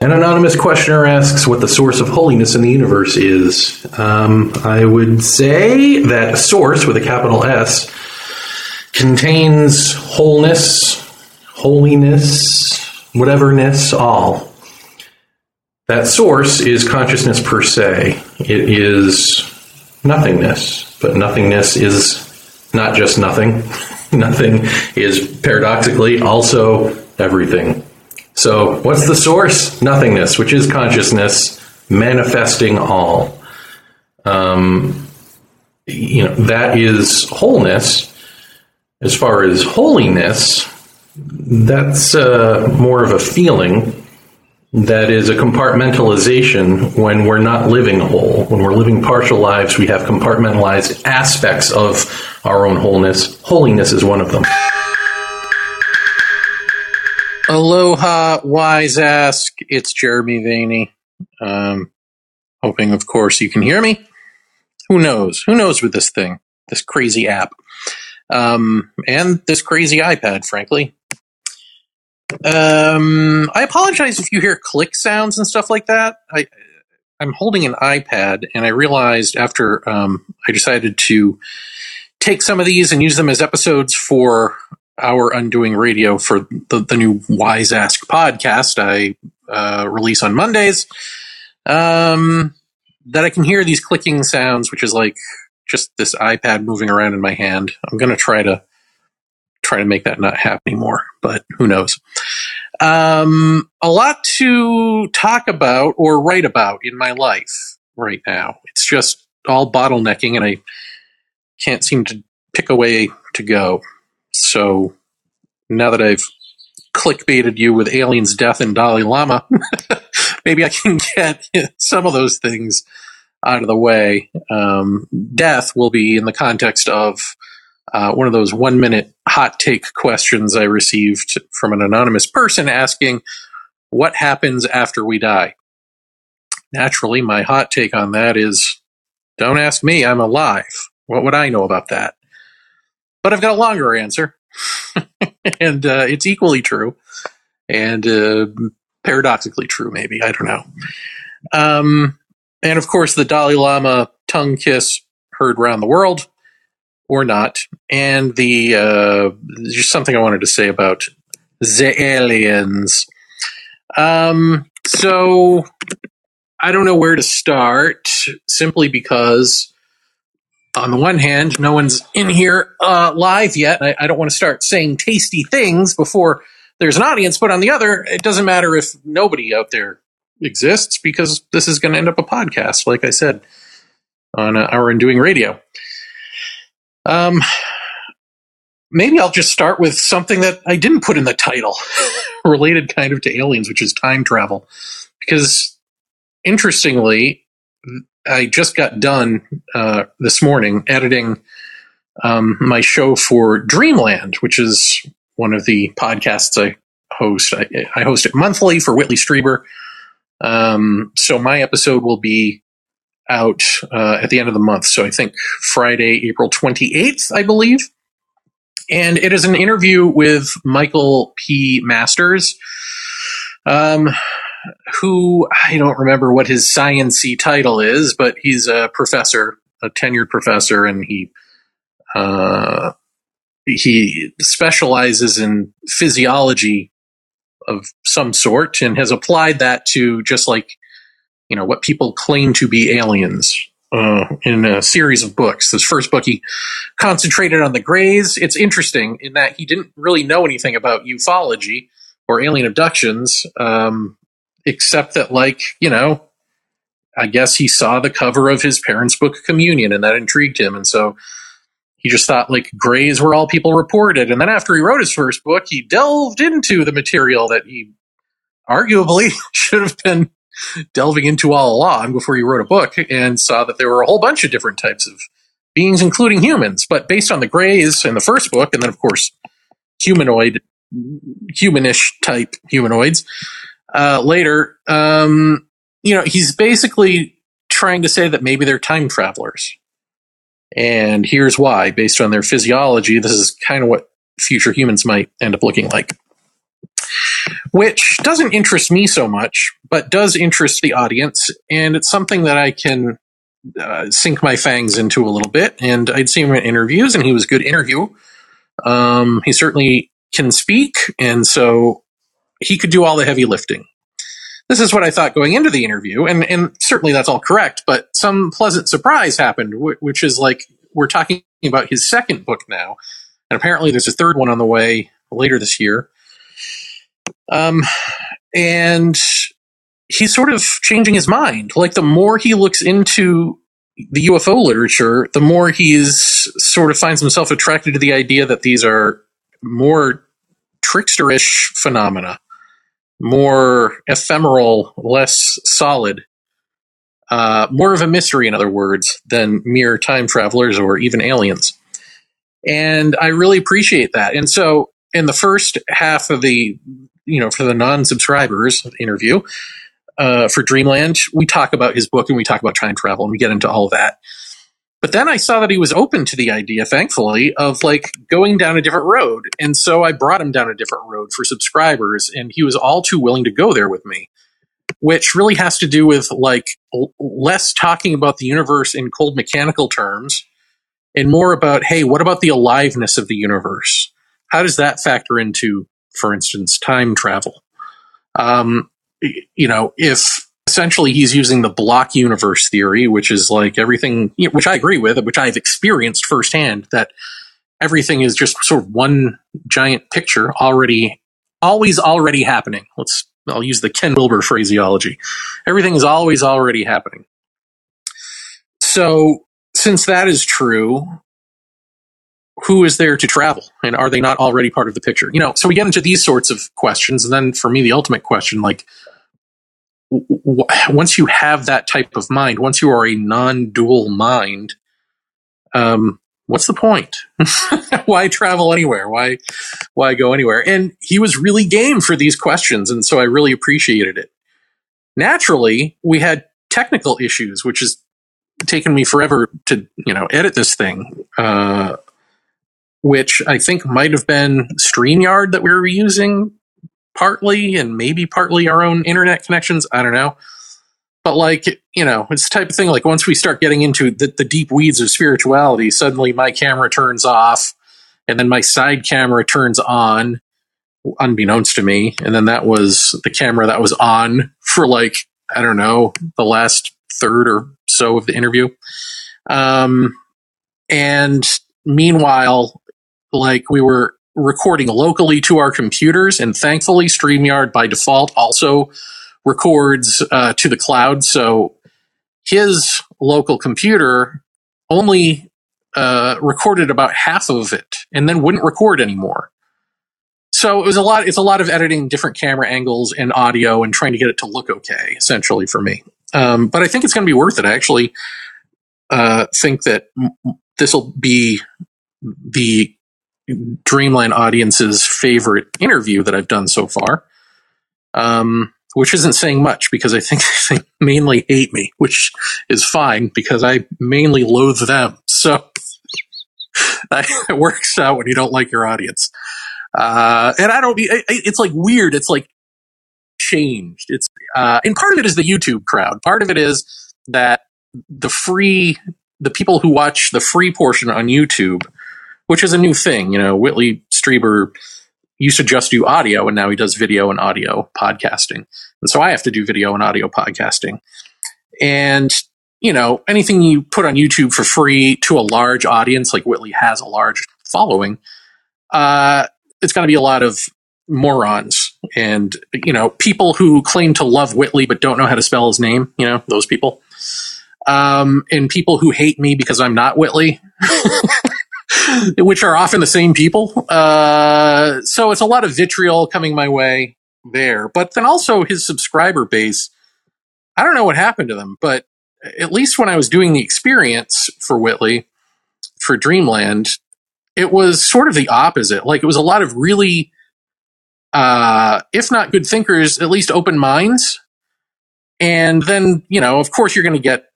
An anonymous questioner asks what the source of holiness in the universe is. Um, I would say that source with a capital S contains wholeness, holiness, whateverness, all. That source is consciousness per se. It is nothingness, but nothingness is not just nothing. nothing is paradoxically also everything. So, what's the source? Nothingness, which is consciousness manifesting all. Um, you know, that is wholeness. As far as holiness, that's uh, more of a feeling that is a compartmentalization when we're not living whole. When we're living partial lives, we have compartmentalized aspects of our own wholeness. Holiness is one of them. Aloha, wise ask. It's Jeremy Vaeni. Um, hoping, of course, you can hear me. Who knows? Who knows with this thing, this crazy app, um, and this crazy iPad, frankly. Um, I apologize if you hear click sounds and stuff like that. I, I'm holding an iPad, and I realized after um, I decided to take some of these and use them as episodes for our Undoing Radio for the, the new Wise Ask podcast I uh, release on Mondays. Um, that I can hear these clicking sounds, which is like just this iPad moving around in my hand. I'm going to try to try to make that not happen anymore, but who knows? Um, a lot to talk about or write about in my life right now. It's just all bottlenecking, and I can't seem to pick a way to go. So now that I've clickbaited you with aliens, death, and Dalai Lama, maybe I can get some of those things out of the way. Um, death will be in the context of uh, one of those one minute hot take questions I received from an anonymous person asking, What happens after we die? Naturally, my hot take on that is don't ask me, I'm alive. What would I know about that? But I've got a longer answer, and uh, it's equally true, and uh, paradoxically true, maybe. I don't know. Um, and of course, the Dalai Lama tongue kiss heard around the world, or not. And the uh, just something I wanted to say about the aliens. Um, so I don't know where to start, simply because on the one hand, no one's in here uh, live yet. I, I don't want to start saying tasty things before there's an audience. But on the other, it doesn't matter if nobody out there exists because this is going to end up a podcast, like I said on our Undoing Radio. Um, maybe I'll just start with something that I didn't put in the title, related kind of to aliens, which is time travel. Because interestingly, I just got done uh, this morning editing um, my show for Dreamland, which is one of the podcasts I host. I, I host it monthly for Whitley Strieber. Um, so my episode will be out uh, at the end of the month. So I think Friday, April 28th, I believe. And it is an interview with Michael P. Masters, um, who I don't remember what his sciency title is, but he's a professor, a tenured professor, and he uh, he specializes in physiology of some sort and has applied that to just like you know what people claim to be aliens uh, in a series of books. This first book he concentrated on the Greys. It's interesting in that he didn't really know anything about ufology or alien abductions, um, except that like you know, I guess he saw the cover of his parents' book Communion and that intrigued him, and so. He just thought like Greys were all people reported. And then after he wrote his first book, he delved into the material that he arguably should have been delving into all along before he wrote a book and saw that there were a whole bunch of different types of beings, including humans. But based on the Greys in the first book, and then of course humanoid, humanish type humanoids uh, later, um, you know, he's basically trying to say that maybe they're time travelers. And here's why, based on their physiology, this is kind of what future humans might end up looking like. which doesn't interest me so much, but does interest the audience. And it's something that I can uh, sink my fangs into a little bit. And I'd seen him in interviews, and he was a good interview. Um, he certainly can speak, and so he could do all the heavy lifting. This is what I thought going into the interview, and, and certainly that's all correct, but some pleasant surprise happened, which is like we're talking about his second book now, and apparently there's a third one on the way later this year. Um, and he's sort of changing his mind. Like the more he looks into the UFO literature, the more he's sort of finds himself attracted to the idea that these are more tricksterish phenomena, more ephemeral, less solid, uh, more of a mystery, in other words, than mere time travelers or even aliens. And I really appreciate that. And so, in the first half of the, you know, for the non subscribers interview, uh, for Dreamland, we talk about his book and we talk about time travel and we get into all of that. But then I saw that he was open to the idea, thankfully, of like going down a different road. And so I brought him down a different road for subscribers, and he was all too willing to go there with me, which really has to do with like l- less talking about the universe in cold mechanical terms and more about, hey, what about the aliveness of the universe? How does that factor into, for instance, time travel? Um, you know, if essentially he's using the block universe theory, which is like everything, which I agree with, which I've experienced firsthand, that everything is just sort of one giant picture already, always already happening. Let's, I'll use the Ken Wilber phraseology. Everything is always already happening. So, since that is true, who is there to travel and are they not already part of the picture you know so we get into these sorts of questions and then for me the ultimate question like once you have that type of mind once you are a non-dual mind um, what's the point? Why travel anywhere? Why why go anywhere? And he was really game for these questions and so i really appreciated it. Naturally we had technical issues which has taken me forever to you know edit this thing uh, which I think might have been StreamYard that we were using partly, and maybe partly our own internet connections. I don't know. But like, you know, it's the type of thing like once we start getting into the, the deep weeds of spirituality, suddenly my camera turns off and then my side camera turns on, unbeknownst to me. And then that was the camera that was on for like, I don't know, the last third or so of the interview. Um, and meanwhile, like we were recording locally to our computers, and thankfully, StreamYard by default also records uh, to the cloud. So his local computer only uh, recorded about half of it, and then wouldn't record anymore. So it was a lot. It's a lot of editing different camera angles and audio, and trying to get it to look okay, essentially for me. Um, but I think it's going to be worth it. I actually uh, think that this will be the Dreamland audience's favorite interview that I've done so far. Um, which isn't saying much because I think they mainly hate me, which is fine because I mainly loathe them. So it works out when you don't like your audience. Uh, and I don't, it's like weird. It's like changed. It's, uh, and part of it is the YouTube crowd. Part of it is that the free, the people who watch the free portion on YouTube which is a new thing. You know, Whitley Strieber used to just do audio, and now he does video and audio podcasting. And so I have to do video and audio podcasting. And you know, anything you put on YouTube for free to a large audience, like Whitley has a large following, uh, it's going to be a lot of morons and you know people who claim to love Whitley but don't know how to spell his name. You know, those people. Um, and people who hate me because I'm not Whitley. which are often the same people. Uh, so it's a lot of vitriol coming my way there. But then also his subscriber base, I don't know what happened to them, but at least when I was doing the experience for Whitley, for Dreamland, it was sort of the opposite. Like it was a lot of really, uh, if not good thinkers, at least open minds. And then, you know, of course, you're going to get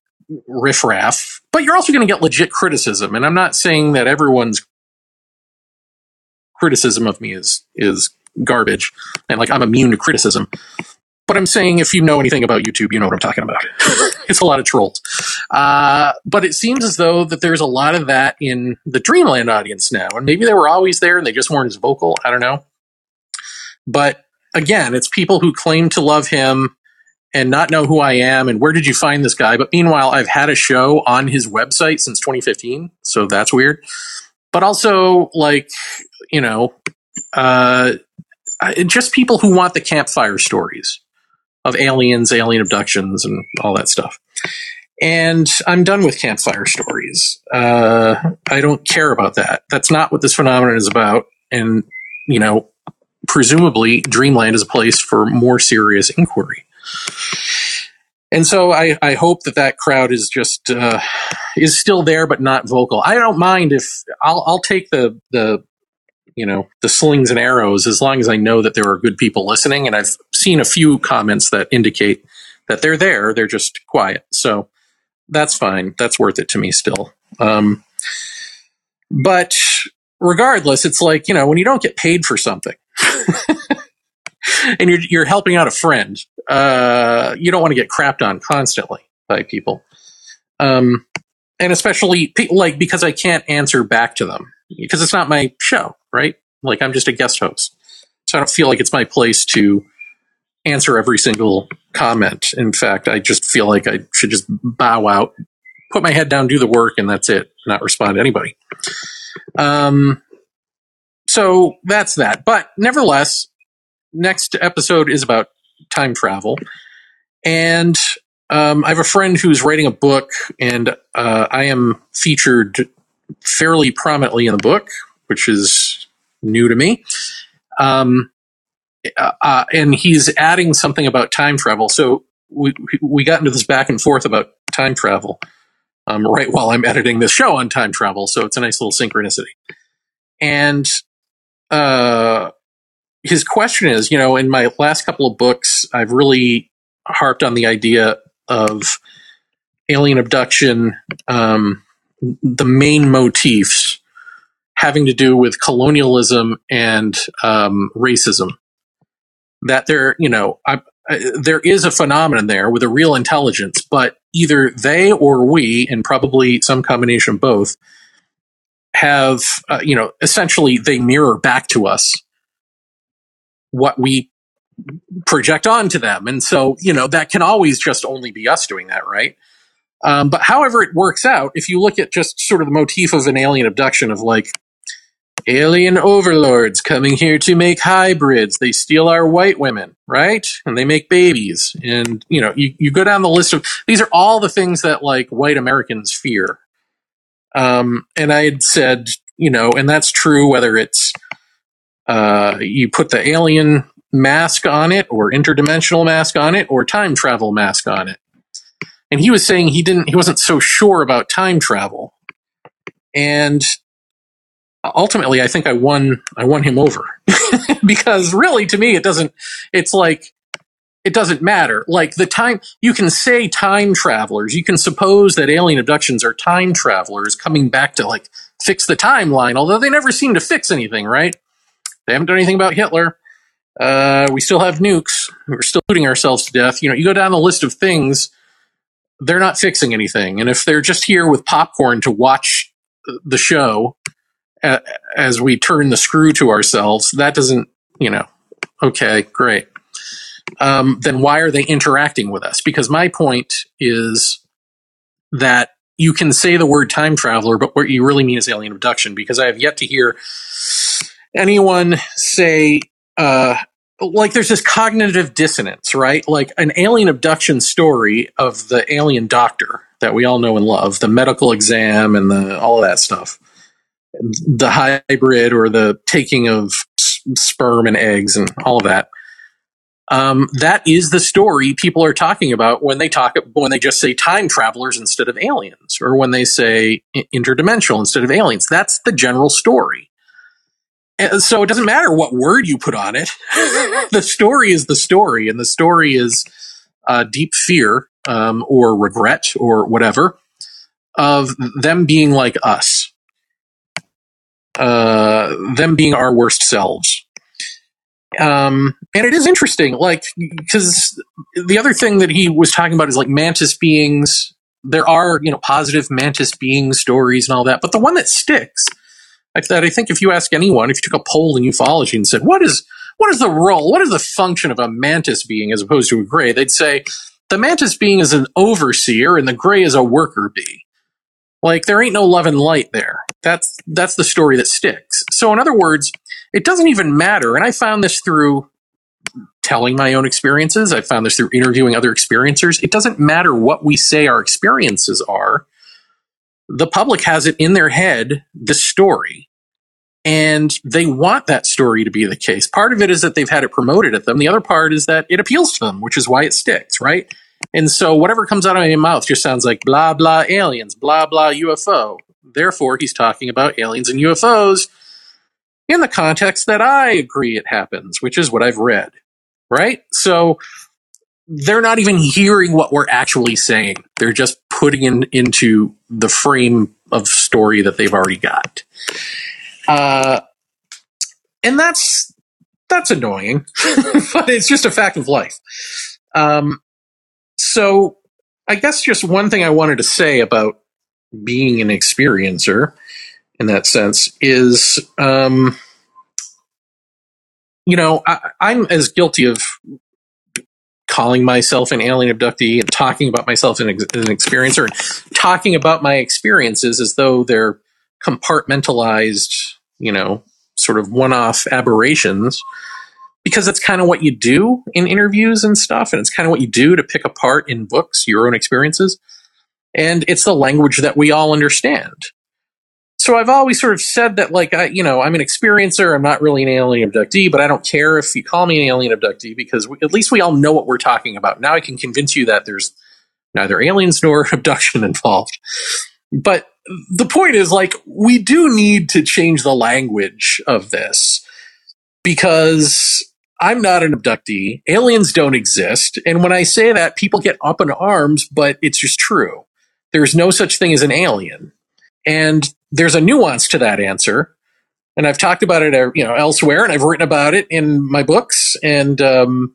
riffraff, but you're also going to get legit criticism. And I'm not saying that everyone's criticism of me is is garbage, and like I'm immune to criticism. But I'm saying if you know anything about YouTube, you know what I'm talking about. it's a lot of trolls. Uh, but it seems as though that there's a lot of that in the Dreamland audience now, and maybe they were always there and they just weren't as vocal. I don't know. But again, it's people who claim to love him and not know who I am and where did you find this guy. But meanwhile, I've had a show on his website since 2015, so that's weird. But also, like, you know, uh, just people who want the campfire stories of aliens, alien abductions, and all that stuff. And I'm done with campfire stories. Uh, I don't care about that. That's not what this phenomenon is about. And, you know, presumably Dreamland is a place for more serious inquiry. And so I, I hope that that crowd is just uh, is still there, but not vocal. I don't mind if I'll I'll take the the you know the slings and arrows as long as I know that there are good people listening. And I've seen a few comments that indicate that they're there; they're just quiet. So that's fine. That's worth it to me still. Um, but regardless, it's like you know when you don't get paid for something. and you're, you're helping out a friend. Uh, you don't want to get crapped on constantly by people. Um, and especially like because I can't answer back to them because it's not my show, right? Like I'm just a guest host. So I don't feel like it's my place to answer every single comment. In fact, I just feel like I should just bow out, put my head down, do the work, and that's it, not respond to anybody. Um, so that's that. But nevertheless, next episode is about time travel. And um, I have a friend who's writing a book, and uh, I am featured fairly prominently in the book, which is new to me. Um, uh, uh and he's adding something about time travel. So we we got into this back and forth about time travel um, right while I'm editing this show on time travel. So it's a nice little synchronicity. And uh, his question is, you know, in my last couple of books, I've really harped on the idea of alien abduction, um, the main motifs having to do with colonialism and um, racism. That there, you know, I, I, there is a phenomenon there with a real intelligence, but either they or we, and probably some combination of both, have, uh, you know, essentially they mirror back to us what we project onto them. And so, you know, that can always just only be us doing that, right? Um, but however it works out, if you look at just sort of the motif of an alien abduction of like alien overlords coming here to make hybrids, they steal our white women, right? And they make babies. And, you know, you, you go down the list of these are all the things that like white Americans fear. Um, and I had said, you know, and that's true whether it's uh, you put the alien mask on it, or interdimensional mask on it, or time travel mask on it. And he was saying he didn't, he wasn't so sure about time travel. And ultimately, I think I won, I won him over because really, to me, it doesn't. It's like it doesn't matter. Like the time, you can say time travelers. You can suppose that alien abductions are time travelers coming back to like fix the timeline, although they never seem to fix anything, right? They haven't done anything about Hitler. Uh, we still have nukes. We're still shooting ourselves to death. You know, you go down the list of things, they're not fixing anything. And if they're just here with popcorn to watch the show uh, as we turn the screw to ourselves, that doesn't, you know, okay, great um, then why are they interacting with us? Because my point is that you can say the word time traveler, but what you really mean is alien abduction, because I have yet to hear anyone say, uh, like there's this cognitive dissonance, right? Like an alien abduction story of the alien doctor that we all know and love, the medical exam and the all of that stuff, the hybrid or the taking of sperm and eggs and all of that um, that is the story people are talking about when they talk when they just say time travelers instead of aliens, or when they say interdimensional instead of aliens. That's the general story. So it doesn't matter what word you put on it. the story is the story, and the story is uh, deep fear um, or regret or whatever of them being like us, uh, them being our worst selves Um, and it is interesting, like, because the other thing that he was talking about is like mantis beings. There are, you know, positive mantis being stories and all that, but the one that sticks, that, I think if you ask anyone, if you took a poll in ufology and said, what is, what is the role, what is the function of a mantis being as opposed to a gray? They'd say the mantis being is an overseer and the gray is a worker bee. Like there ain't no love and light there. That's that's the story that sticks. So in other words, it doesn't even matter. And I found this through telling my own experiences. I found this through interviewing other experiencers. It doesn't matter what we say our experiences are. The public has it in their head, the story. And they want that story to be the case. Part of it is that they've had it promoted at them. The other part is that it appeals to them, which is why it sticks, right? And so whatever comes out of my mouth just sounds like blah, blah, aliens, blah, blah, UFO. Therefore, he's talking about aliens and UFOs in the context that I agree it happens, which is what I've read, right? So they're not even hearing what we're actually saying. They're just putting in into the frame of story that they've already got. Uh, and that's that's annoying, but it's just a fact of life. Um, so I guess just one thing I wanted to say about being an experiencer in that sense is, um, you know, I, I'm as guilty of calling myself an alien abductee and talking about myself as an, an experiencer and talking about my experiences as though they're compartmentalized, you know, sort of one off aberrations because that's kind of what you do in interviews and stuff. And it's kind of what you do to pick apart in books your own experiences. And it's the language that we all understand. So I've always sort of said that, like, I, you know, I'm an experiencer. I'm not really an alien abductee, but I don't care if you call me an alien abductee because we, at least we all know what we're talking about. Now I can convince you that there's neither aliens nor abduction involved. But the point is, like, we do need to change the language of this because I'm not an abductee. Aliens don't exist. And when I say that, people get up in arms, but it's just true. There's no such thing as an alien. And there's a nuance to that answer. And I've talked about it, uh, you know, elsewhere, and I've written about it in my books. And um,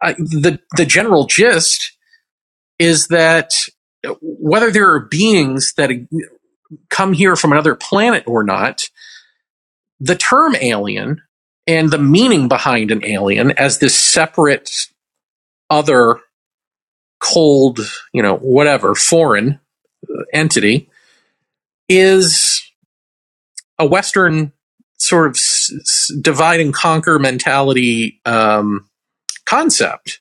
I, the the general gist is that whether there are beings that come here from another planet or not, the term alien and the meaning behind an alien as this separate other cold, you know, whatever, foreign entity is a Western sort of s- divide and conquer mentality um, concept.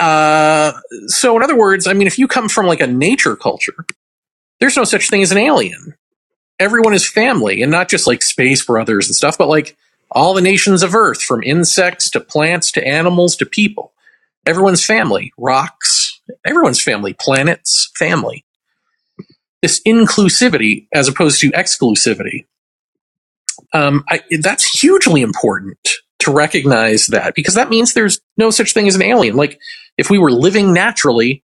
Uh, so, in other words, I mean, if you come from like a nature culture, there's no such thing as an alien. Everyone is family, and not just like space brothers and stuff, but like all the nations of Earth, from insects to plants to animals to people. Everyone's family, rocks, everyone's family, planets, family. This inclusivity as opposed to exclusivity. Um, I, that's hugely important to recognize that because that means there's no such thing as an alien. Like if we were living naturally,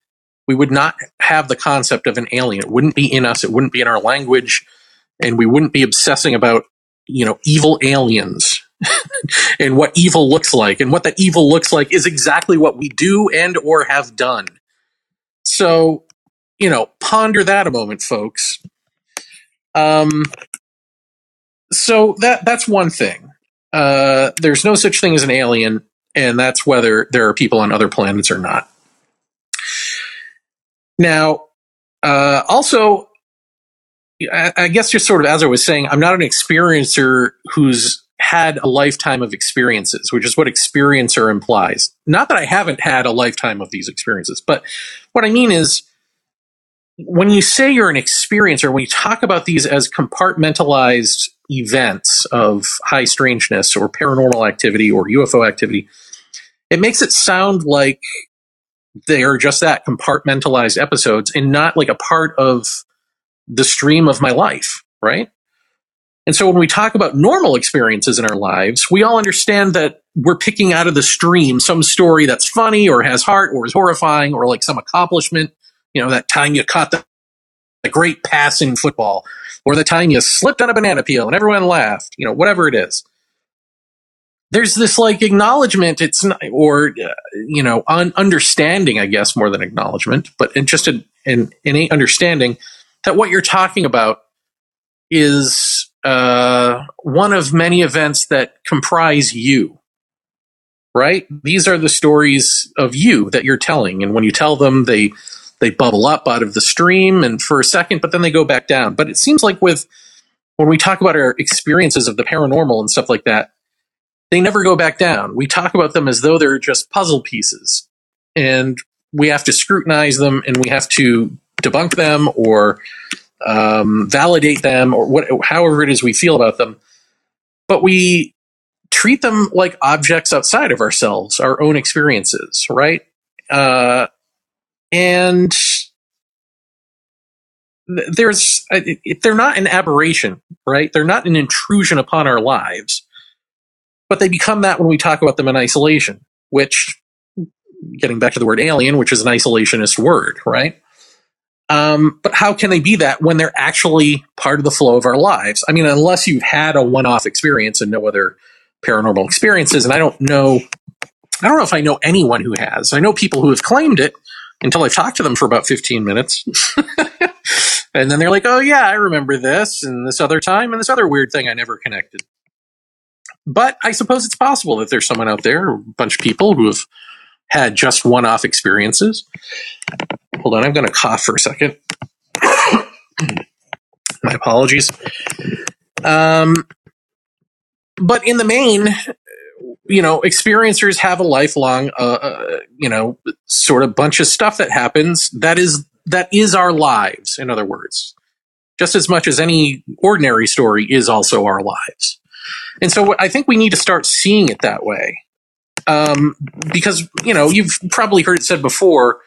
we would not have the concept of an alien. It wouldn't be in us. It wouldn't be in our language, and we wouldn't be obsessing about you know, evil aliens and what evil looks like. And what that evil looks like is exactly what we do and or have done. So, you know, ponder that a moment, folks. Um, so that that's one thing. Uh, there's no such thing as an alien, and that's whether there are people on other planets or not. Now, uh, also, I guess just sort of as I was saying, I'm not an experiencer who's had a lifetime of experiences, which is what experiencer implies. Not that I haven't had a lifetime of these experiences, but what I mean is when you say you're an experiencer, when you talk about these as compartmentalized events of high strangeness or paranormal activity or UFO activity, it makes it sound like they are just that compartmentalized episodes and not like a part of the stream of my life, right? And so when we talk about normal experiences in our lives, we all understand that we're picking out of the stream some story that's funny or has heart or is horrifying or like some accomplishment. You know, that time you caught the, the great pass in football or the time you slipped on a banana peel and everyone laughed, you know, whatever it is. there's this like acknowledgement it's not or uh, you know un- understanding i guess more than acknowledgement but just an, an innate understanding that what you're talking about is uh, one of many events that comprise you right these are the stories of you that you're telling and when you tell them they they bubble up out of the stream and for a second but then they go back down but it seems like with when we talk about our experiences of the paranormal and stuff like that they never go back down. We talk about them as though they're just puzzle pieces. And we have to scrutinize them and we have to debunk them or um, validate them or what, however it is we feel about them. But we treat them like objects outside of ourselves, our own experiences, right? Uh, and there's they're not an aberration, right? They're not an intrusion upon our lives but they become that when we talk about them in isolation, which, getting back to the word alien, which is an isolationist word, right? Um, but how can they be that when they're actually part of the flow of our lives? I mean, unless you've had a one off experience and no other paranormal experiences, and I don't know, I don't know if I know anyone who has. I know people who have claimed it until I've talked to them for about 15 minutes. and then they're like, oh, yeah, I remember this and this other time and this other weird thing I never connected. But I suppose it's possible that there's someone out there, a bunch of people who have had just one off experiences. Hold on, I'm going to cough for a second. My apologies. Um, but in the main, you know, experiencers have a lifelong, uh, uh, you know, sort of bunch of stuff that happens that is that is our lives. In other words, just as much as any ordinary story is also our lives. And so I think we need to start seeing it that way. Um, because, you know, you've probably heard it said before,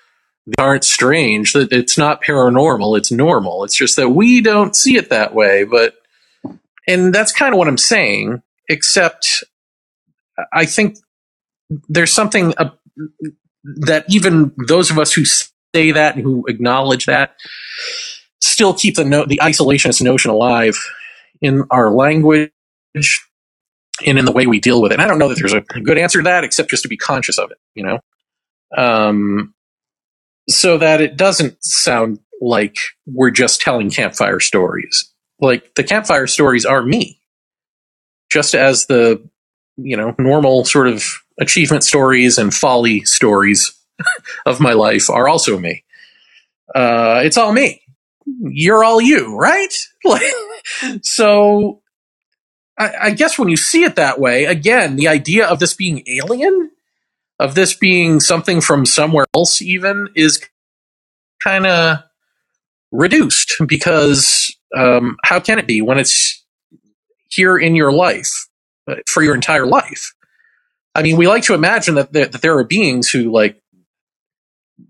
they aren't strange, that it's not paranormal, it's normal. It's just that we don't see it that way. But, and that's kind of what I'm saying, except I think there's something uh, that even those of us who say that and who acknowledge that still keep the no- the isolationist notion alive in our language and in the way we deal with it. And I don't know that there's a good answer to that, except just to be conscious of it, you know, um, so that it doesn't sound like we're just telling campfire stories. Like the campfire stories are me, just as the you know normal sort of achievement stories and folly stories of my life are also me. Uh, it's all me. You're all you, right? so I, I guess when you see it that way, again, the idea of this being alien, of this being something from somewhere else, even, is kind of reduced because um, how can it be when it's here in your life for your entire life? I mean, we like to imagine that there, that there are beings who like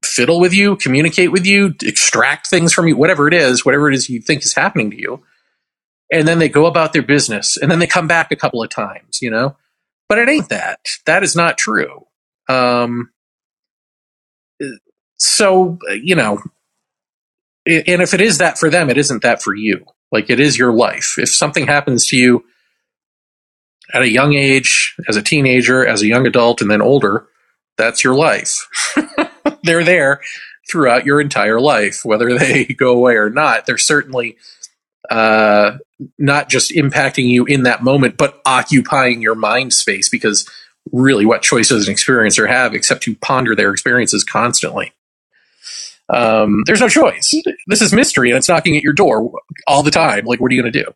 fiddle with you, communicate with you, extract things from you, whatever it is, whatever it is you think is happening to you and then they go about their business and then they come back a couple of times, you know? But it ain't that. That is not true. Um, so, you know, and if it is that for them, it isn't that for you. Like it is your life. If something happens to you at a young age, as a teenager, as a young adult, and then older, that's your life. They're there throughout your entire life, whether they go away or not. They're certainly uh, not just impacting you in that moment, but occupying your mind space because really what choice does an experiencer have except to ponder their experiences constantly? Um, there's no choice. This is mystery and it's knocking at your door all the time. Like, what are you going to do?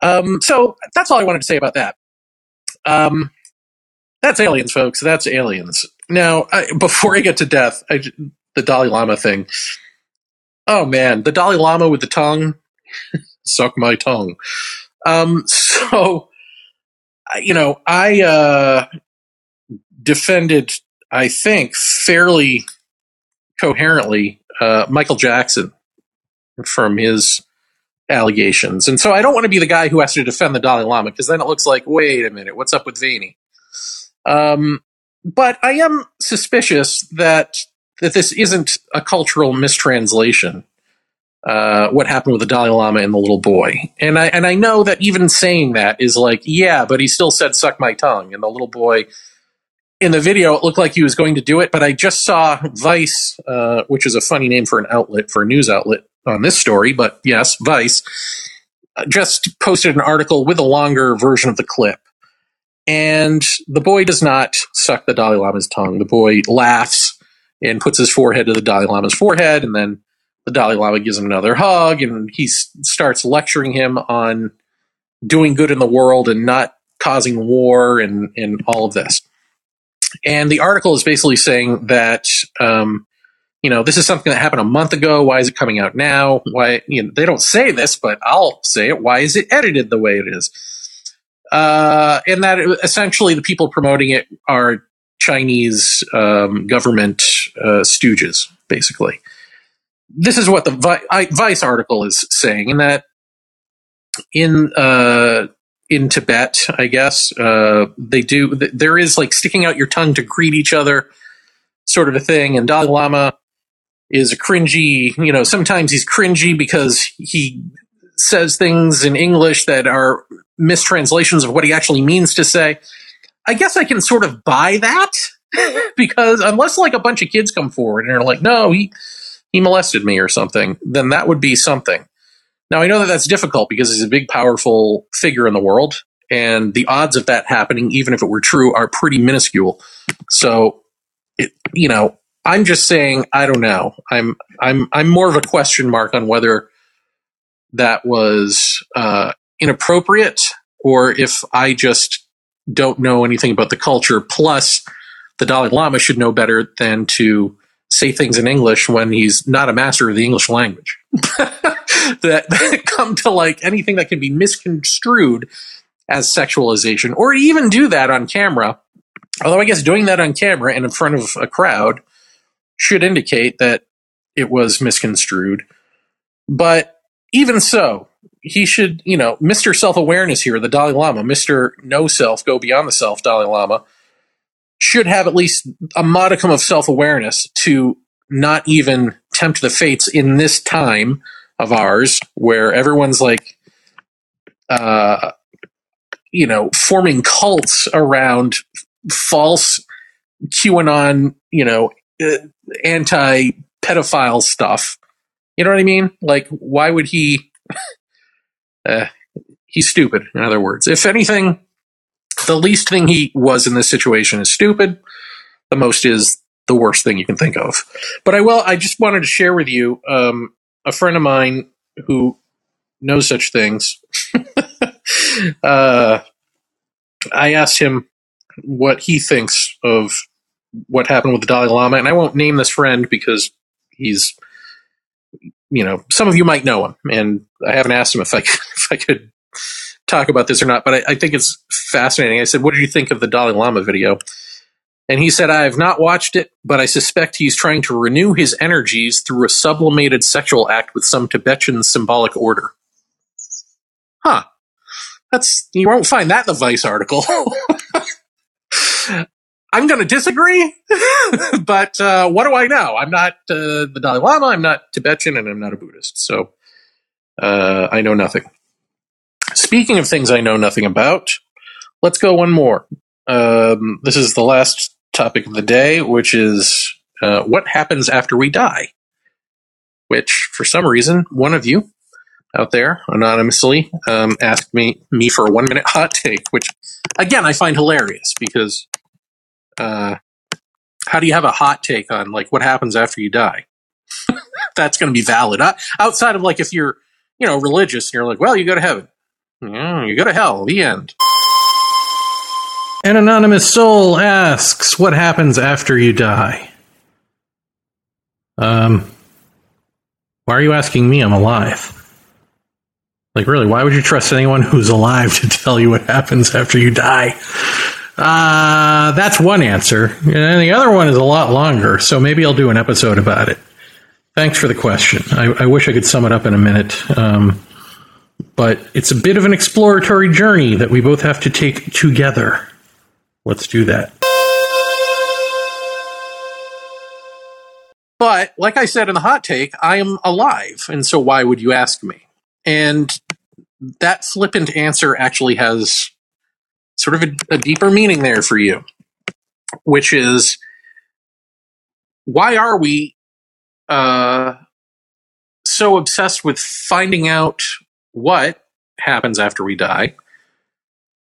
Um, so that's all I wanted to say about that. Um, that's aliens, folks. That's aliens. Now, I, before I get to death, I, the Dalai Lama thing. Oh man, the Dalai Lama with the tongue suck my tongue. Um, so, you know, I uh, defended, I think, fairly coherently uh, Michael Jackson from his allegations. And so I don't want to be the guy who has to defend the Dalai Lama because then it looks like, wait a minute, what's up with Vaeni? Um, but I am suspicious that that this isn't a cultural mistranslation uh, what happened with the Dalai Lama and the little boy. And I and I know that even saying that is like, yeah, but he still said "suck my tongue," and the little boy in the video it looked like he was going to do it. But I just saw Vice, uh, which is a funny name for an outlet for a news outlet on this story, but yes, Vice uh, just posted an article with a longer version of the clip. And the boy does not suck the Dalai Lama's tongue. The boy laughs and puts his forehead to the Dalai Lama's forehead, and then the Dalai Lama gives him another hug, and he starts lecturing him on doing good in the world and not causing war and, and all of this. And the article is basically saying that, um, you know, this is something that happened a month ago. Why is it coming out now? Why, you know, they don't say this, but I'll say it. Why is it edited the way it is? Uh, and that essentially the people promoting it are Chinese um, government uh, stooges, basically. This is what the Vi- I, Vice article is saying, and that in uh, in Tibet, I guess uh, they do. th- There is like sticking out your tongue to greet each other, sort of a thing. And Dalai Lama is a cringy. You know, sometimes he's cringy because he says things in English that are mistranslations of what he actually means to say. I guess I can sort of buy that because unless like a bunch of kids come forward and are like, no, he he molested me or something, then that would be something. Now I know that that's difficult because he's a big, powerful figure in the world, and the odds of that happening, even if it were true, are pretty minuscule. So, it, you know, I'm just saying, I don't know. I'm I'm I'm more of a question mark on whether that was uh, inappropriate or if I just don't know anything about the culture. Plus, the Dalai Lama should know better than to say things in English when he's not a master of the English language. that, that come to like anything that can be misconstrued as sexualization, or even do that on camera. Although I guess doing that on camera and in front of a crowd should indicate that it was misconstrued. But even so, he should, you know, Mr. Self Awareness here, the Dalai Lama, Mr. No Self, go beyond the self, Dalai Lama, should have at least a modicum of self awareness to not even tempt the fates in this time of ours where everyone's like, uh, you know, forming cults around false QAnon, you know, uh, anti pedophile stuff. You know what I mean? Like, why would he? uh, he's stupid. In other words, if anything, the least thing he was in this situation is stupid. The most is the worst thing you can think of. But I will. I just wanted to share with you um, a friend of mine who knows such things. uh, I asked him what he thinks of what happened with the Dalai Lama, and I won't name this friend because he's, you know, some of you might know him, and I haven't asked him if I if I could talk about this or not, but I, I think it's fascinating. I said, "What did you think of the Dalai Lama video?" And he said, I have not watched it, but I suspect he's trying to renew his energies through a sublimated sexual act with some Tibetan symbolic order. Huh. That's, you won't find that in the Vice article. I'm going to disagree, but uh, what do I know? I'm not uh, the Dalai Lama, I'm not Tibetan, and I'm not a Buddhist. So uh, I know nothing. Speaking of things I know nothing about, let's go one more. Um, this is the last topic of the day, which is uh, what happens after we die. Which, for some reason, one of you out there anonymously um, asked me me for a one minute hot take, which again I find hilarious because uh, how do you have a hot take on like what happens after you die? That's going to be valid uh, outside of like if you're you know religious and you're like, well, you go to heaven, yeah, you go to hell. The end. An anonymous soul asks, "What happens after you die?" Um, why are you asking me? I'm alive. Like, really? Why would you trust anyone who's alive to tell you what happens after you die? Uh, that's one answer, and the other one is a lot longer. So maybe I'll do an episode about it. Thanks for the question. I, I wish I could sum it up in a minute. Um, but it's a bit of an exploratory journey that we both have to take together. Let's do that. But like I said in the hot take, I am alive. And so why would you ask me? And that flippant answer actually has sort of a, a deeper meaning there for you, which is why are we uh, so obsessed with finding out what happens after we die?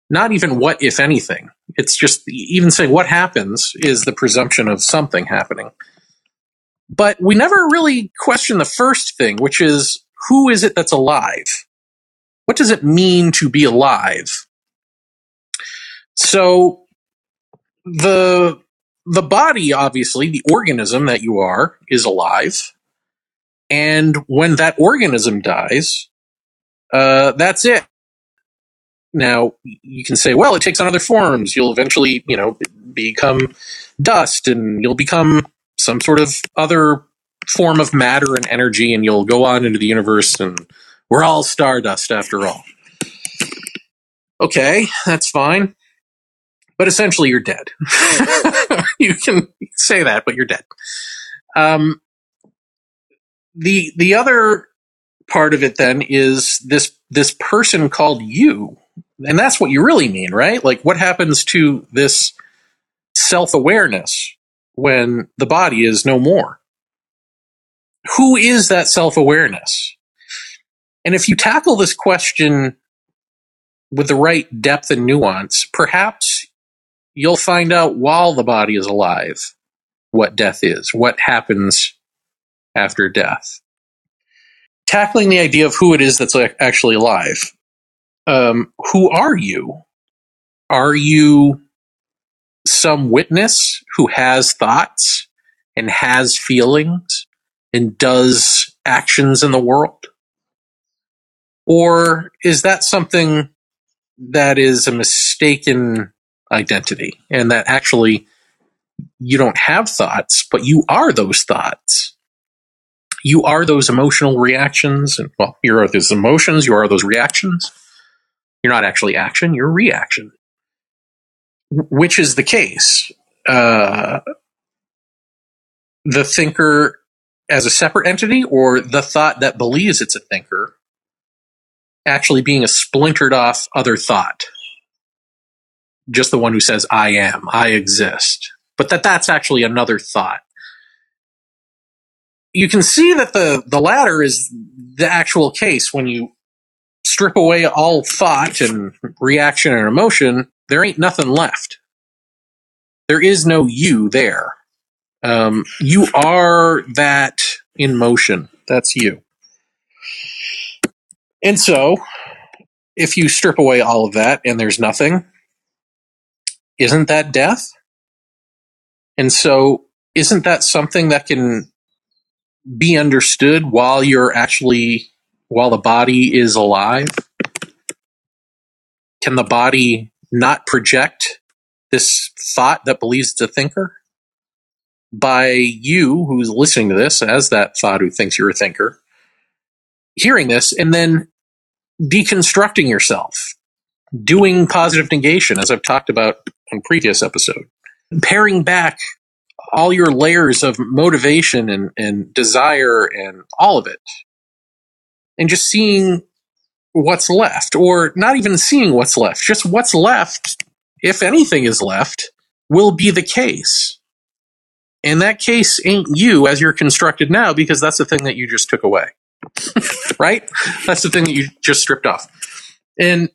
Not even what, if anything. It's just even saying what happens is the presumption of something happening. But we never really question the first thing, which is who is it that's alive? What does it mean to be alive? So the the body, obviously, the organism that you are, is alive. And when that organism dies, uh, that's it. Now, you can say, well, it takes on other forms. You'll eventually, you know, become dust and you'll become some sort of other form of matter and energy and you'll go on into the universe and we're all stardust after all. Okay, that's fine. But essentially, you're dead. you can say that, but you're dead. Um, the the other part of it then is this this person called you, and that's what you really mean, right? Like, what happens to this self awareness when the body is no more? Who is that self awareness? And if you tackle this question with the right depth and nuance, perhaps you'll find out while the body is alive what death is, what happens after death. Tackling the idea of who it is that's actually alive. Um, who are you? Are you some witness who has thoughts and has feelings and does actions in the world? Or is that something that is a mistaken identity and that actually you don't have thoughts, but you are those thoughts. You are those emotional reactions. And well, you are those emotions, you are those reactions. You're not actually action, you're reaction. Which is the case? Uh, the thinker as a separate entity or the thought that believes it's a thinker actually being a splintered off other thought? Just the one who says I am, I exist, but that that's actually another thought. You can see that the the latter is the actual case when you strip away all thought and reaction and emotion. There ain't nothing left. There is no you there. Um, you are that in motion. That's you. And so, if you strip away all of that and there's nothing, isn't that death? And so, isn't that something that can be understood while you're actually, while the body is alive? Can the body not project this thought that believes it's a thinker? By you, who's listening to this as that thought who thinks you're a thinker, hearing this and then deconstructing yourself, doing positive negation, as I've talked about on previous episode. Paring back all your layers of motivation and, and desire and all of it. And just seeing what's left, or not even seeing what's left, just what's left, if anything is left, will be the case. And that case ain't you as you're constructed now because that's the thing that you just took away. right? That's the thing that you just stripped off. And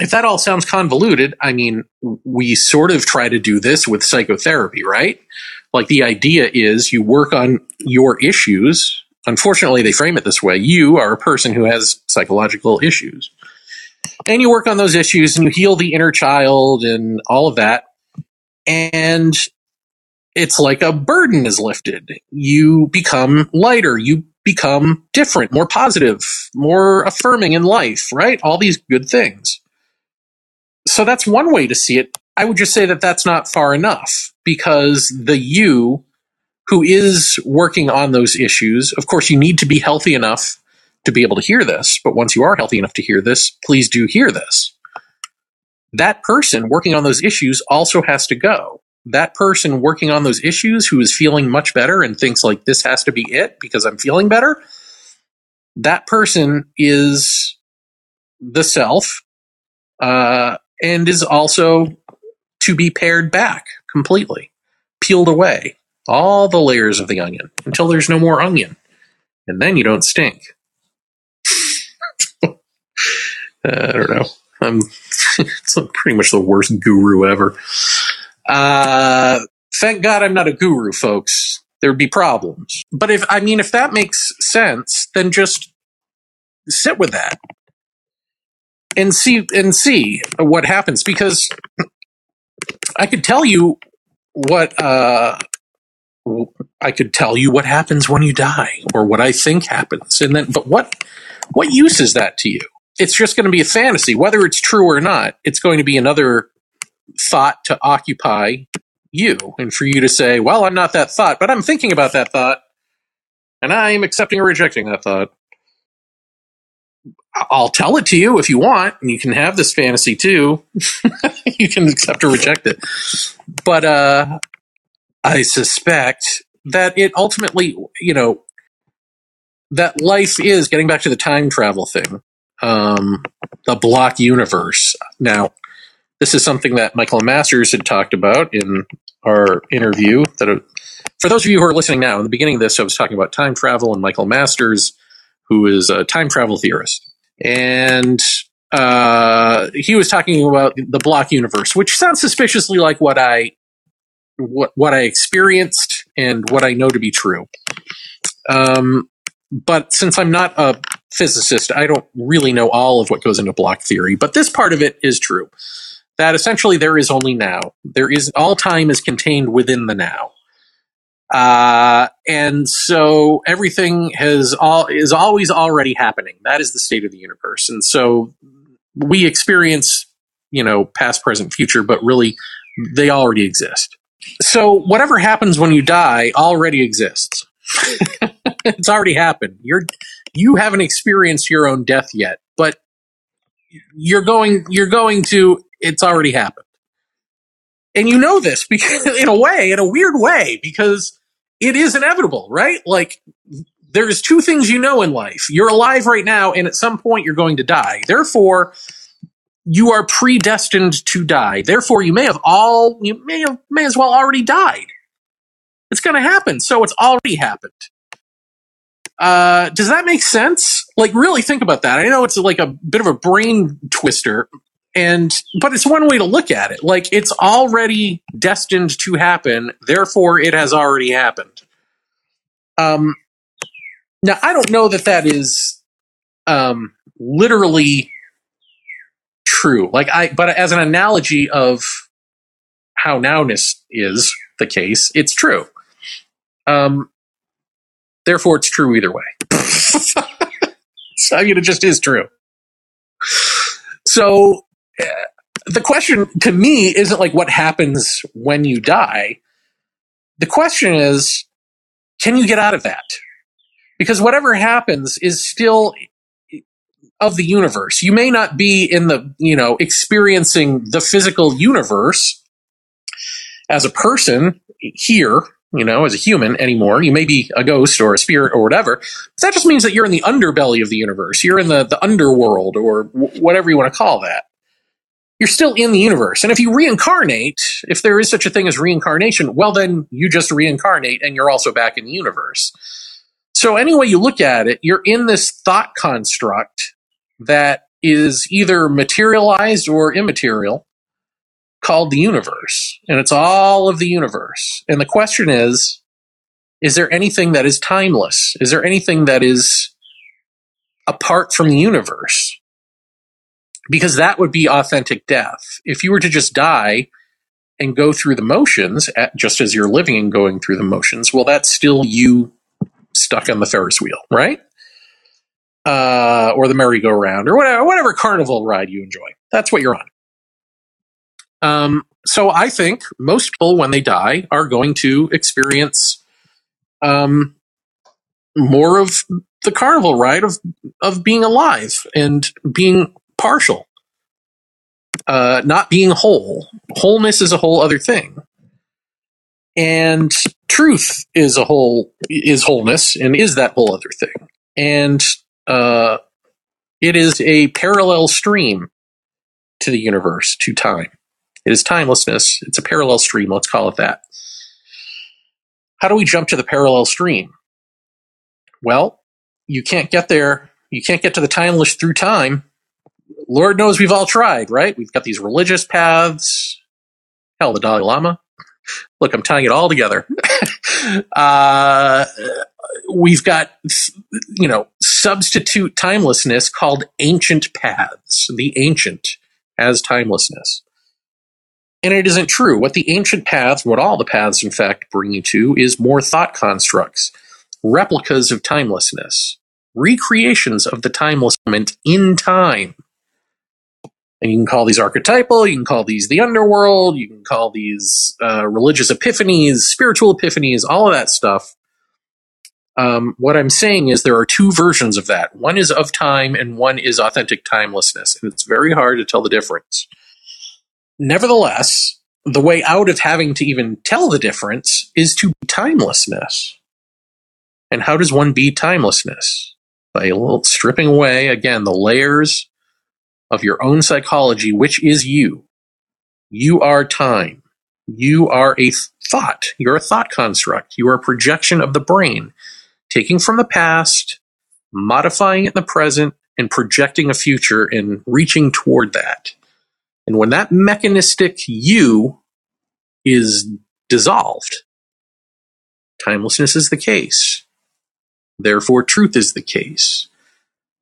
if that all sounds convoluted, I mean, we sort of try to do this with psychotherapy, right? Like the idea is you work on your issues. Unfortunately, they frame it this way. You are a person who has psychological issues. And you work on those issues and you heal the inner child and all of that. And it's like a burden is lifted. You become lighter. You become different, more positive, more affirming in life, right? All these good things so that's one way to see it. I would just say that that's not far enough because the you who is working on those issues, of course, you need to be healthy enough to be able to hear this. But once you are healthy enough to hear this, please do hear this. That person working on those issues also has to go. that person working on those issues who is feeling much better and thinks like this has to be it because I'm feeling better, that person is the self uh, and is also to be pared back completely, peeled away, all the layers of the onion until there's no more onion. And then you don't stink. uh, I don't know. I'm it's pretty much the worst guru ever. Uh, thank God I'm not a guru, folks. There'd be problems. But if, I mean, if that makes sense, then just sit with that and see, and see what happens because I could tell you what, uh, I could tell you what happens when you die or what I think happens. And then, but what, what use is that to you? It's just going to be a fantasy. Whether it's true or not, it's going to be another thought to occupy you and for you to say, well, I'm not that thought, but I'm thinking about that thought and I'm accepting or rejecting that thought. I'll tell it to you if you want, and you can have this fantasy too. you can accept or reject it. But uh, I suspect that it ultimately, you know, that life is getting back to the time travel thing, um, the block universe. Now, this is something that Michael Masters had talked about in our interview. That uh, for those of you who are listening now, in the beginning of this, I was talking about time travel and Michael Masters, who is a time travel theorist and uh, he was talking about the block universe, which sounds suspiciously like what I what what I experienced and what I know to be true. Um, but since I'm not a physicist, I don't really know all of what goes into block theory. But this part of it is true. That essentially there is only now. There is all time is contained within the now. Uh, and so everything has all is always already happening. That is the state of the universe. And so we experience, you know, past, present, future, but really they already exist. So whatever happens when you die already exists. it's already happened. You're you haven't experienced your own death yet, but you're going you're going to it's already happened and you know this because in a way, in a weird way, because it is inevitable, right? Like there's two things you know in life. You're alive right now, and at some point you're going to die. Therefore, you are predestined to die. Therefore, you may have all you may have may as well already died. It's going to happen, so it's already happened. Uh, does that make sense? Like, really think about that. I know it's like a bit of a brain twister, and but it's one way to look at it. Like it's already destined to happen therefore it has already happened. Um now i don't know that that is um literally true. Like i but as an analogy of how nowness is the case it's true. Um therefore it's true either way. So I mean, it just is true. So the question to me isn't like what happens when you die. The question is, can you get out of that? Because whatever happens is still of the universe. You may not be in the, you know, experiencing the physical universe as a person here, you know, as a human anymore. You may be a ghost or a spirit or whatever. That just means that you're in the underbelly of the universe. You're in the, the underworld or w- whatever you want to call that you're still in the universe. And if you reincarnate, if there is such a thing as reincarnation, well, then you just reincarnate and you're also back in the universe. So, any way you look at it, you're in this thought construct that is either materialized or immaterial called the universe. And it's all of the universe. And the question is is there anything that is timeless? Is there anything that is apart from the universe? Because that would be authentic death. If you were to just die and go through the motions, at, just as you're living and going through the motions, well, that's still you stuck on the Ferris wheel, right? Uh, or the merry-go-round, or whatever, whatever carnival ride you enjoy. That's what you're on. Um, so I think most people, when they die, are going to experience um, more of the carnival ride of of being alive and being partial, uh, not being whole. Wholeness is a whole other thing. and truth is a whole is wholeness and is that whole other thing. And uh, it is a parallel stream to the universe to time. It is timelessness. It's a parallel stream. Let's call it that. How do we jump to the parallel stream? Well you can't get there. You can't get to the timeless through time lord knows we've all tried right we've got these religious paths hell the dalai lama look, I'm tying it all together. uh, we've got, you know, substitute timelessness called ancient paths. The ancient as timelessness. And it isn't true. What the ancient paths, what all the paths, in fact, bring you to is more thought constructs, replicas of timelessness, recreations of the timeless moment in time. And you can call these archetypal, you can call these the underworld, you can call these uh, religious epiphanies, spiritual epiphanies, all of that stuff. Um, what I'm saying is there are two versions of that. One is of time, and one is authentic timelessness. And it's very hard to tell the difference. Nevertheless, the way out of having to even tell the difference is to be timelessness. And how does one be timelessness? By a little stripping away, again, the layers of your own psychology, which is you. You are time. You are a thought. You're a thought construct. You are a projection of the brain, taking from the past, modifying it in the present, and projecting a future and reaching toward that. And when that mechanistic you is dissolved, timelessness is the case. Therefore, truth is the case.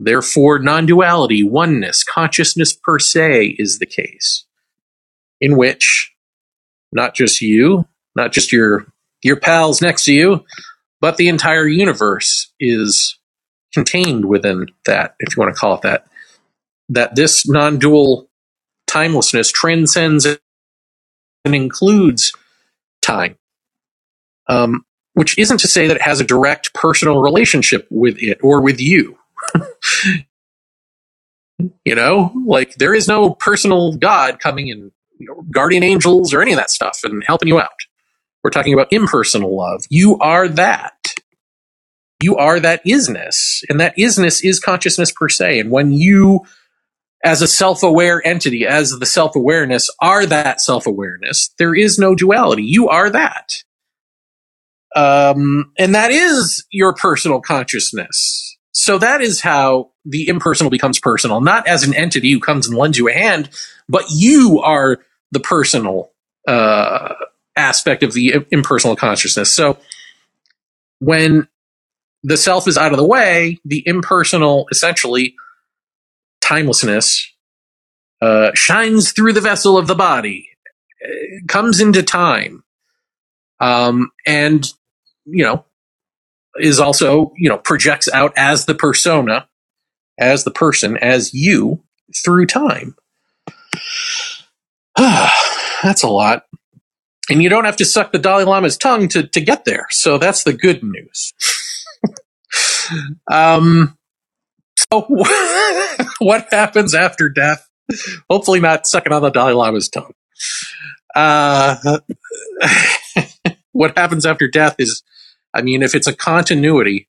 Therefore, non duality, oneness, consciousness per se is the case, in which not just you, not just your, your pals next to you, but the entire universe is contained within that, if you want to call it that. That this non dual timelessness transcends and includes time. Um, which isn't to say that it has a direct personal relationship with it or with you. you know, like there is no personal God coming in, you know, guardian angels or any of that stuff and helping you out. We're talking about impersonal love. You are that. You are that isness. And that isness is consciousness per se. And when you, as a self aware entity, as the self awareness, are that self awareness, there is no duality. You are that. Um, and that is your personal consciousness so that is how the impersonal becomes personal, not as an entity who comes and lends you a hand, but you are the personal uh, aspect of the impersonal consciousness. So when the self is out of the way, the impersonal, essentially, timelessness uh, shines through the vessel of the body, comes into time, um, and you know is also, you know, projects out as the persona, as the person, as you through time. that's a lot. And you don't have to suck the Dalai Lama's tongue to, to get there. So that's the good news. um, so what happens after death? Hopefully not sucking on the Dalai Lama's tongue. Uh, what happens after death is I mean, if it's a continuity,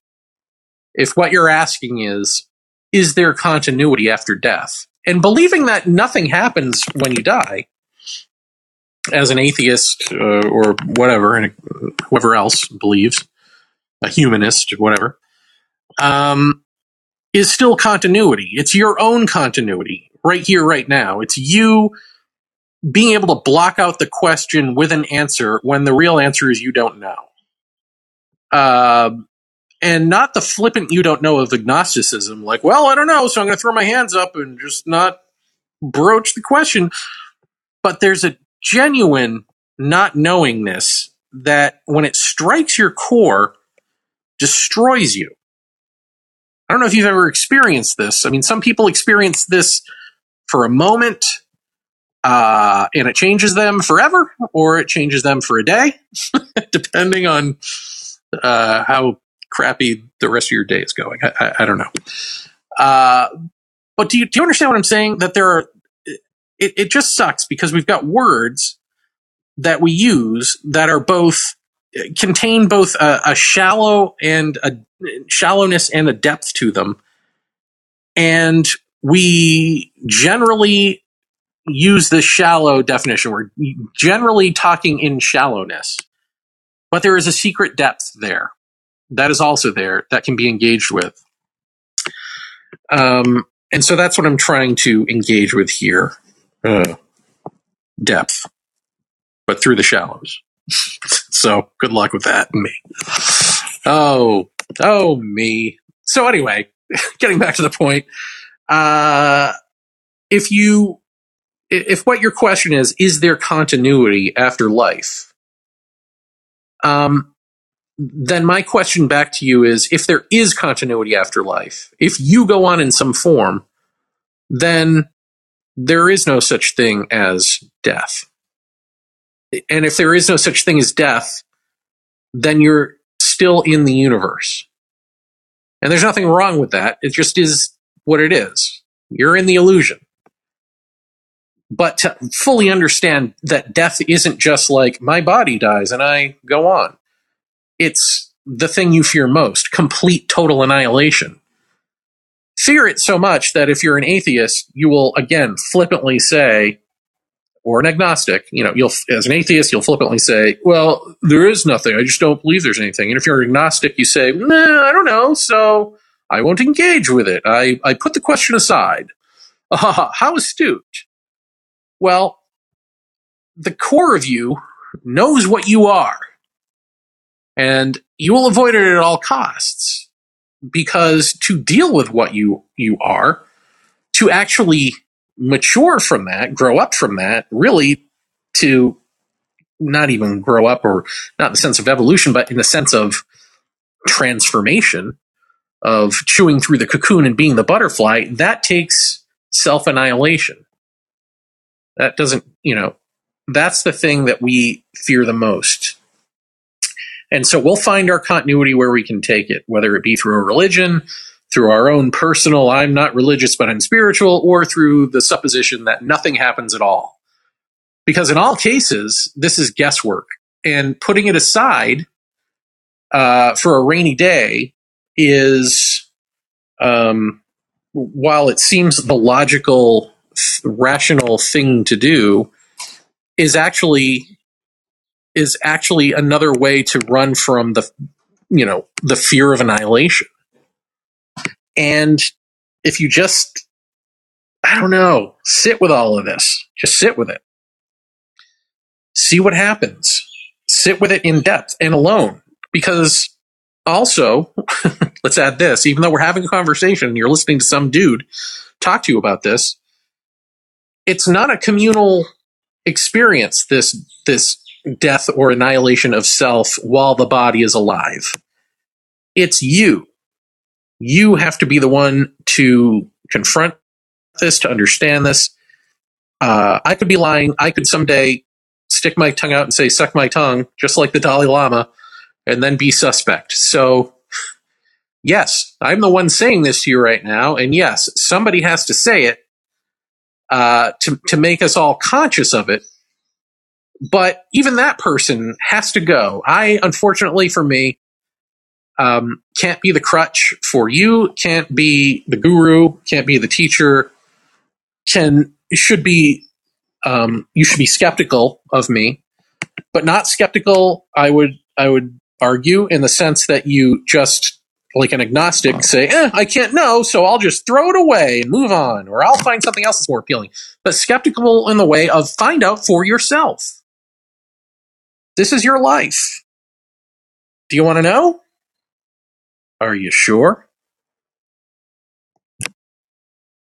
if what you're asking is, is there continuity after death? And believing that nothing happens when you die, as an atheist uh, or whatever, and whoever else believes, a humanist, whatever, um, is still continuity. It's your own continuity right here, right now. It's you being able to block out the question with an answer when the real answer is you don't know. Um, and not the flippant you don't know of agnosticism, like, well, I don't know, so I'm going to throw my hands up and just not broach the question. But there's a genuine not knowingness that when it strikes your core, destroys you. I don't know if you've ever experienced this. I mean, some people experience this for a moment, uh, and it changes them forever, or it changes them for a day, depending on uh, how crappy the rest of your day is going. I, I, I don't know. Uh, but do you, do you understand what I'm saying? That there are, it, it just sucks because we've got words that we use that are both contain both a, a shallow and a shallowness and a depth to them. And we generally use the shallow definition. We're generally talking in shallowness, but there is a secret depth there that is also there that can be engaged with. Um, and so that's what I'm trying to engage with here. Uh, depth, but through the shallows. so good luck with that, me. Oh, oh, me. So anyway, getting back to the point, uh, if you, if what your question is, is there continuity after life? Um, then my question back to you is if there is continuity after life, if you go on in some form, then there is no such thing as death. And if there is no such thing as death, then you're still in the universe. And there's nothing wrong with that. It just is what it is. You're in the illusion. But to fully understand that death isn't just like my body dies and I go on. It's the thing you fear most complete total annihilation fear it so much that if you're an atheist, you will again flippantly say, or an agnostic, you know, you'll as an atheist, you'll flippantly say, "Well, there is nothing. I just don't believe there's anything." And if you're an agnostic, you say, "Nah, I don't know, so I won't engage with it. I I put the question aside." Ah, how astute. Well, the core of you knows what you are, and you will avoid it at all costs because to deal with what you you are, to actually mature from that, grow up from that, really to not even grow up or not in the sense of evolution, but in the sense of transformation, of chewing through the cocoon and being the butterfly, that takes self annihilation. That doesn't, you know, that's the thing that we fear the most and so we'll find our continuity where we can take it, whether it be through a religion, through our own personal, I'm not religious, but I'm spiritual, or through the supposition that nothing happens at all. Because in all cases, this is guesswork. And putting it aside uh, for a rainy day is, um, while it seems the logical, rational thing to do, is actually is actually another way to run from the you know the fear of annihilation. And if you just i don't know sit with all of this just sit with it. See what happens. Sit with it in depth and alone. Because also let's add this even though we're having a conversation and you're listening to some dude talk to you about this it's not a communal experience this this death or annihilation of self while the body is alive. It's you. You have to be the one to confront this, to understand this. Uh, I could be lying. I could someday stick my tongue out and say, suck my tongue, just like the Dalai Lama, and then be suspect. So, yes, I'm the one saying this to you right now. And yes, somebody has to say it uh, to, to make us all conscious of it but even that person has to go. I, unfortunately for me, um, can't be the crutch for you, can't be the guru, can't be the teacher, can, should be, um, you should be skeptical of me, but not skeptical, I would, I would argue in the sense that you just, like an agnostic, say, eh, I can't know, so I'll just throw it away and move on, or I'll find something else that's more appealing. But skeptical in the way of find out for yourself. This is your life. Do you want to know? Are you sure?